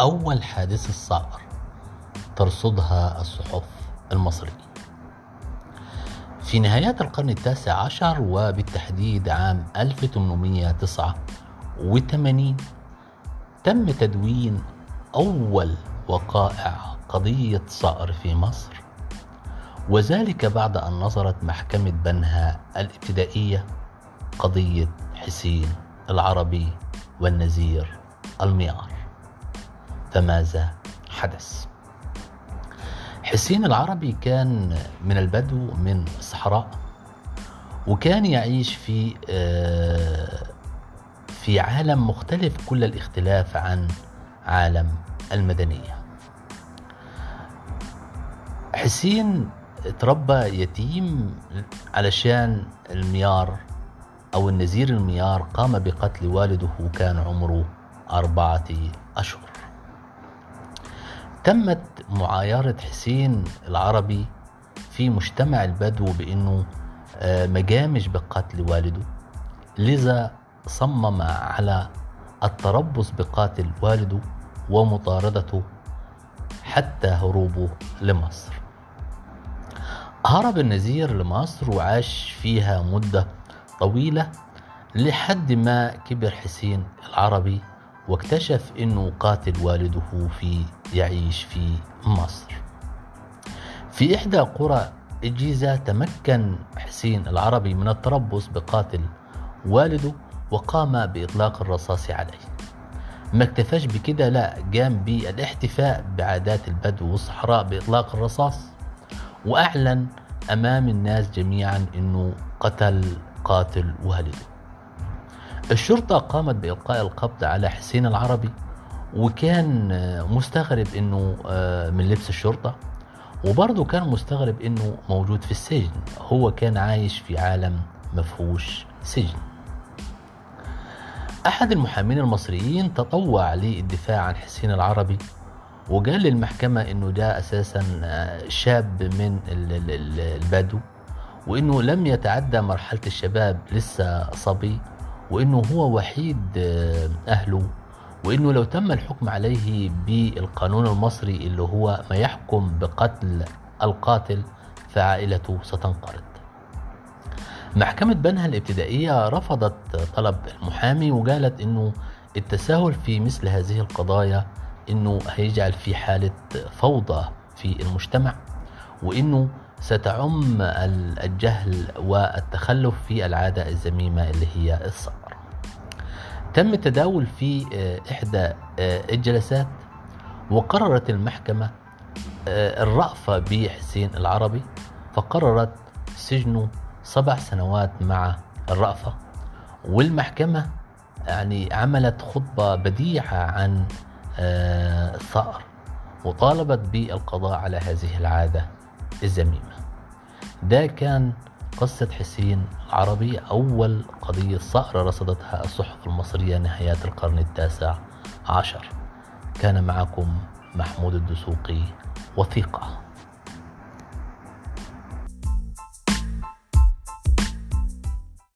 أول حادثة صقر ترصدها الصحف المصرية في نهايات القرن التاسع عشر وبالتحديد عام 1889 تم تدوين أول وقائع قضية صقر في مصر وذلك بعد أن نظرت محكمة بنها الابتدائية قضية حسين العربي والنزير الميار. فماذا حدث؟ حسين العربي كان من البدو من الصحراء وكان يعيش في في عالم مختلف كل الاختلاف عن عالم المدنية. حسين تربى يتيم علشان الميار أو النزير الميار قام بقتل والده وكان عمره أربعة أشهر. تمت معايرة حسين العربي في مجتمع البدو بأنه مجامش بقتل والده. لذا صمم على التربص بقاتل والده ومطاردته حتى هروبه لمصر. هرب النزير لمصر وعاش فيها مدة طويلة لحد ما كبر حسين العربي. واكتشف إنه قاتل والده في يعيش في مصر. في إحدى قرى الجيزة تمكن حسين العربي من التربص بقاتل والده وقام بإطلاق الرصاص عليه. ما اكتفاش بكده لا قام بالاحتفاء بعادات البدو والصحراء بإطلاق الرصاص وأعلن أمام الناس جميعا أنه قتل قاتل والده. الشرطة قامت بإلقاء القبض على حسين العربي وكان مستغرب أنه من لبس الشرطة وبرضه كان مستغرب أنه موجود في السجن هو كان عايش في عالم مفهوش سجن. أحد المحامين المصريين تطوع للدفاع عن حسين العربي وقال للمحكمة إنه ده أساسا شاب من البدو وإنه لم يتعدى مرحلة الشباب لسه صبي وإنه هو وحيد أهله وإنه لو تم الحكم عليه بالقانون المصري اللي هو ما يحكم بقتل القاتل فعائلته ستنقرض. محكمة بنها الابتدائية رفضت طلب المحامي وقالت إنه التساهل في مثل هذه القضايا إنه هيجعل في حالة فوضى في المجتمع وإنه ستعم الجهل والتخلف في العادة الذميمة اللي هي الصقر تم التداول في إحدى الجلسات وقررت المحكمة الرأفة بحسين العربي فقررت سجنه سبع سنوات مع الرأفة والمحكمة يعني عملت خطبة بديعة عن الثأر وطالبت بالقضاء على هذه العادة. الذميمة ده كان قصة حسين العربي أول قضية صقر رصدتها الصحف المصرية نهايات القرن التاسع عشر. كان معكم محمود الدسوقي وثيقة.